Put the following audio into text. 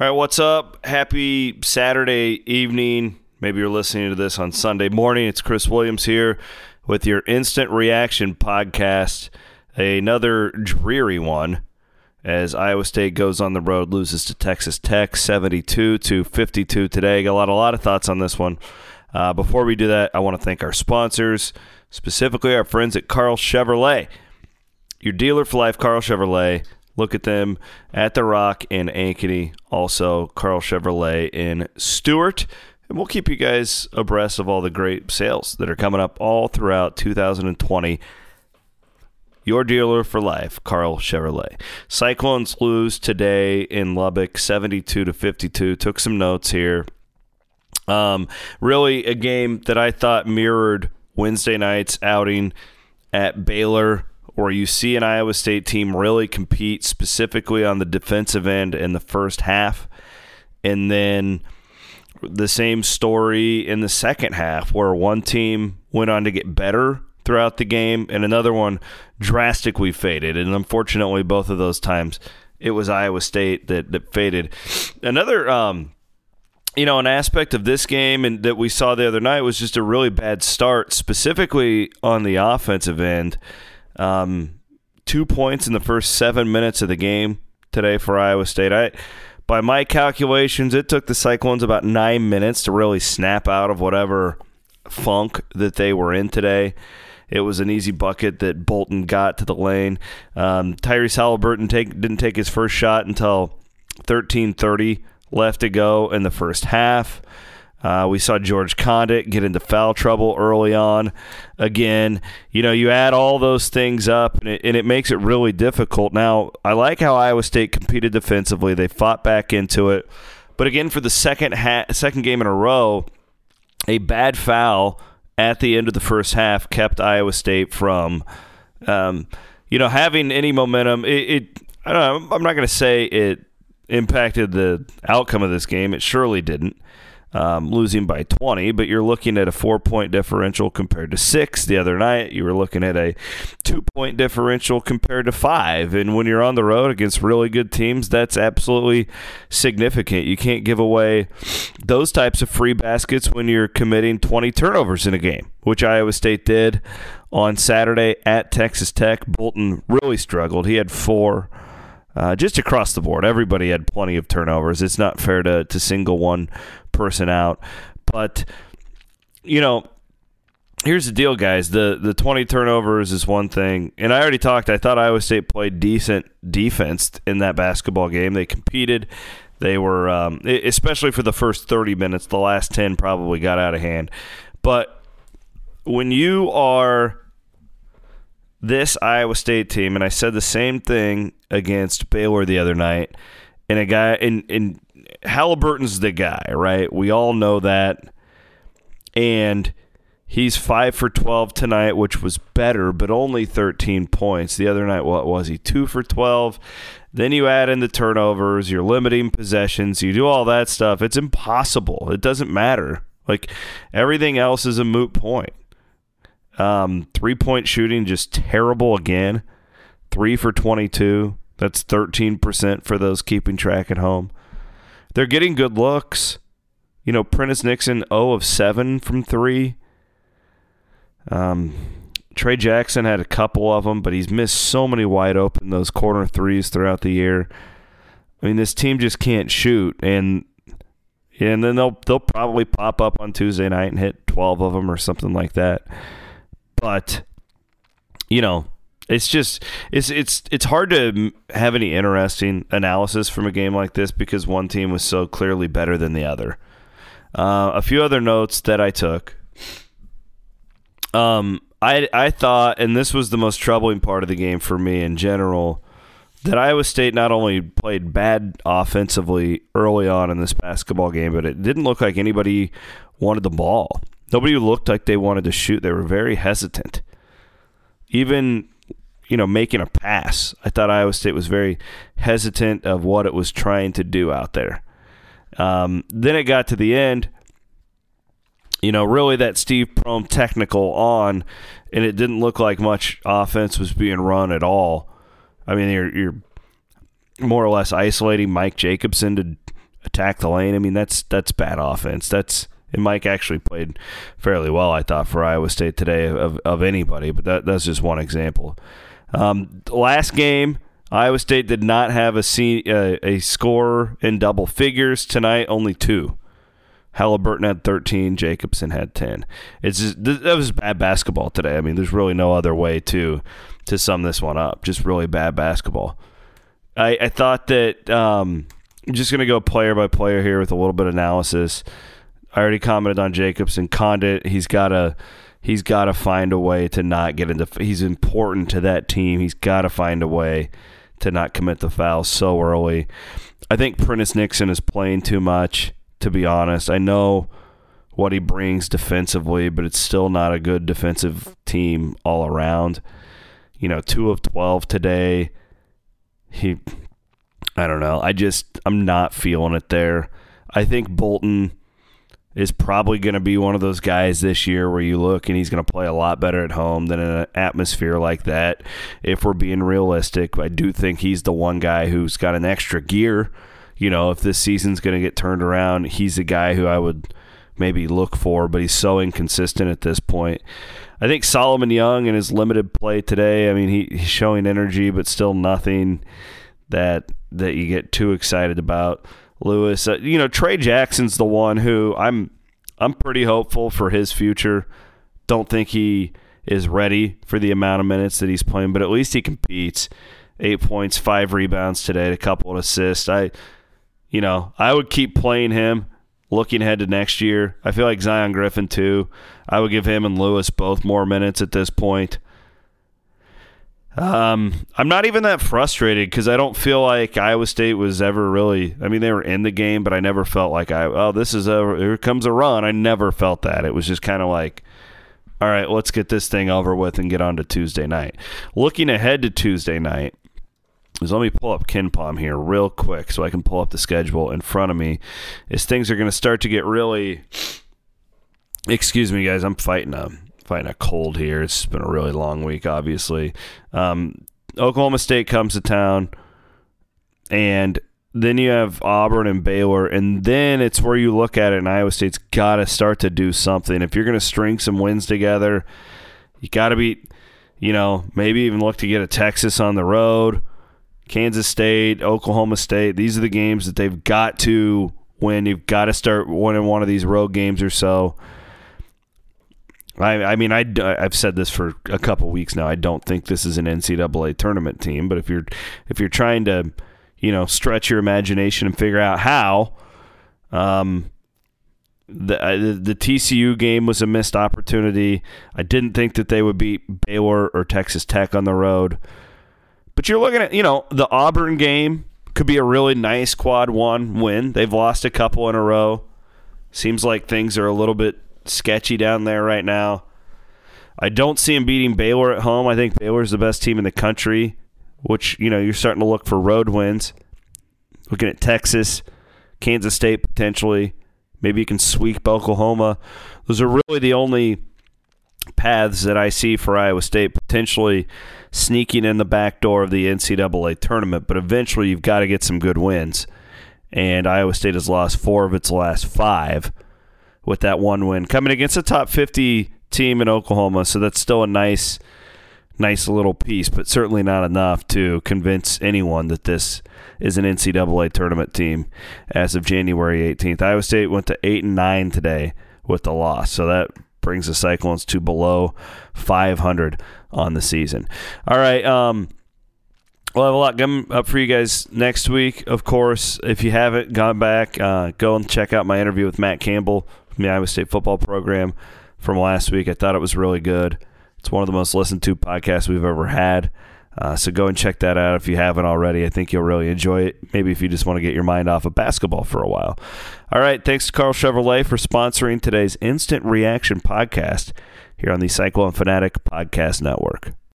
All right, what's up? Happy Saturday evening. Maybe you're listening to this on Sunday morning. It's Chris Williams here with your instant reaction podcast. Another dreary one as Iowa State goes on the road, loses to Texas Tech 72 to 52 today. Got a lot, a lot of thoughts on this one. Uh, before we do that, I want to thank our sponsors, specifically our friends at Karl Chevrolet. Your dealer for life, Karl Chevrolet. Look at them at The Rock in Ankeny. Also, Karl Chevrolet in Stuart. And we'll keep you guys abreast of all the great sales that are coming up all throughout 2020. Your dealer for life, Karl Chevrolet. Cyclones lose today in Lubbock, 72 to 52. Took some notes here. Um, really, a game that I thought mirrored Wednesday night's outing at Baylor where you see an Iowa State team really compete specifically on the defensive end in the first half. And then the same story in the second half, where one team went on to get better throughout the game and another one drastically faded. And unfortunately, both of those times, it was Iowa State that, that faded. Another. Um, you know, an aspect of this game and that we saw the other night was just a really bad start, specifically on the offensive end. Um, two points in the first seven minutes of the game today for Iowa State. I, by my calculations, it took the Cyclones about nine minutes to really snap out of whatever funk that they were in today. It was an easy bucket that Bolton got to the lane. Um, Tyrese Haliburton take, didn't take his first shot until 13:30 left to go in the first half. Uh, we saw George Conditt get into foul trouble early on. Again, you know, you add all those things up, and it, and it makes it really difficult. Now, I like how Iowa State competed defensively; they fought back into it. But again, for the second ha- second game in a row, a bad foul at the end of the first half kept Iowa State from, um, you know, having any momentum. It, it I don't know. I'm not going to say it impacted the outcome of this game. It surely didn't um, losing by 20, but you're looking at a four point differential compared to six the other night. You were looking at a two point differential compared to five. And when you're on the road against really good teams, that's absolutely significant. You can't give away those types of free baskets when you're committing 20 turnovers in a game, which Iowa State did on Saturday at Texas Tech. Bolton really struggled. He had four. Uh, just across the board, everybody had plenty of turnovers. It's not fair to, to single one person out. But, you know, here's the deal, guys. The the 20 turnovers is one thing. And I already talked, I thought Iowa State played decent defense in that basketball game. They competed. They were, um, especially for the first 30 minutes, the last 10 probably got out of hand. But when you are this Iowa State team, and I said the same thing against Baylor the other night, and a guy, and, and Haliburton's the guy, right? We all know that. And he's 5 for 12 tonight, which was better, but only 13 points. The other night, what was he? 2 for 12. Then you add in the turnovers, you're limiting possessions, you do all that stuff. It's impossible. It doesn't matter. Like everything else is a moot point. Um, three point shooting, just terrible again. Three for 22. That's 13% for those keeping track at home. They're getting good looks. You know, Prentiss Nixon 0 of 7 from 3. Um, Tre Jackson had a couple of them, but he's missed so many wide open those corner threes throughout the year. I mean, this team just can't shoot, and and then they'll they'll probably pop up on Tuesday night and hit 12 of them or something like that. But you know, it's just it's it's it's hard to have any interesting analysis from a game like this because one team was so clearly better than the other. Uh, a few other notes that I took. Um, I I thought, and this was the most troubling part of the game for me in general, that Iowa State not only played bad offensively early on in this basketball game, but it didn't look like anybody wanted the ball. Nobody looked like they wanted to shoot. They were very hesitant. Even you know, making a pass. I thought Iowa State was very hesitant of what it was trying to do out there. Um, then it got to the end. You know, really that Steve Prohm technical on, and it didn't look like much offense was being run at all. I mean, you're, you're more or less isolating Mike Jacobson to attack the lane. I mean, that's that's bad offense. That's and Mike actually played fairly well, I thought, for Iowa State today of, of anybody, but that, that's just one example. Um, last game, Iowa State did not have a, uh, a score in double figures tonight, only two. Haliburton had 13, Jacobson had 10. It's just, that was bad basketball today. I mean, there's really no other way to to sum this one up. Just really bad basketball. I, I thought that um, I'm just going to go player by player here with a little bit of analysis. I already commented on Jacobson. Conditt, he's got to he's got to find a way to not get into. He's important to that team. He's got to find a way to not commit the foul so early. I think Prentiss Nixon is playing too much to be honest. I know what he brings defensively, but it's still not a good defensive team all around. You know, two of 12 today. He, I don't know. I just, I'm not feeling it there. I think Bolton is probably going to be one of those guys this year where you look and he's going to play a lot better at home than in an atmosphere like that. If we're being realistic, I do think he's the one guy who's got an extra gear you know, if this season's going to get turned around, he's a guy who I would maybe look for, but he's so inconsistent at this point. I think Solomon Young and his limited play today, I mean, he, he's showing energy, but still nothing that that you get too excited about. Lewis, uh, you know, Tre Jackson's the one who I'm I'm pretty hopeful for his future. Don't think he is ready for the amount of minutes that he's playing, but at least he competes. Eight points, five rebounds today, a couple of assists. I you know, I would keep playing him looking ahead to next year. I feel like Zion Griffin too. I would give him and Lewis both more minutes at this point. Um, I'm not even that frustrated because I don't feel like Iowa State was ever really. I mean, they were in the game, but I never felt like I. Oh, this is a here comes a run. I never felt that. It was just kind of like, all right, let's get this thing over with and get on to Tuesday night. Looking ahead to Tuesday night, is let me pull up KenPom here real quick so I can pull up the schedule in front of me. Is things are going to start to get really. Excuse me, guys. I'm fighting a fighting a cold here. It's been a really long week, obviously. Um, Oklahoma State comes to town, and then you have Auburn and Baylor, and then it's where you look at it, and Iowa State's got to start to do something. If you're going to string some wins together, you got to be, you know, maybe even look to get a Texas on the road Kansas State, Oklahoma State. These are the games that they've got to win. You've got to start winning one of these road games or so. I, I mean, I, I've said this for a couple weeks now. I don't think this is an NCAA tournament team, but if you're if you're trying to, you know, stretch your imagination and figure out how, um, the uh, the TCU game was a missed opportunity. I didn't think that they would beat Baylor or Texas Tech on the road. But you're looking at, you know, the Auburn game could be a really nice quad one win. They've lost a couple in a row. Seems like things are a little bit sketchy down there right now. I don't see him beating Baylor at home. I think Baylor's the best team in the country, which, you know, you're starting to look for road wins. Looking at Texas, Kansas State potentially. Maybe you can sweep Oklahoma. Those are really the only paths that I see for Iowa State potentially sneaking in the back door of the NCAA tournament, but eventually you've got to get some good wins. And Iowa State has lost four of its last five with that one win coming against a top 50 team in Oklahoma. So that's still a nice, nice little piece, but certainly not enough to convince anyone that this is an NCAA tournament team as of January 18th. Iowa State went to 8 and 9 today with the loss. So that brings the Cyclones to below 500 on the season. All right. Um, we'll have a lot coming up for you guys next week. Of course, if you haven't gone back, uh, go and check out my interview with Matt Campbell from the Iowa State football program from last week. I thought it was really good. It's one of the most listened to podcasts we've ever had. Uh, so go and check that out if you haven't already. I think you'll really enjoy it. Maybe if you just want to get your mind off of basketball for a while. All right. Thanks to Karl Chevrolet for sponsoring today's Instant Reaction podcast here on the Cyclone Fanatic Podcast Network.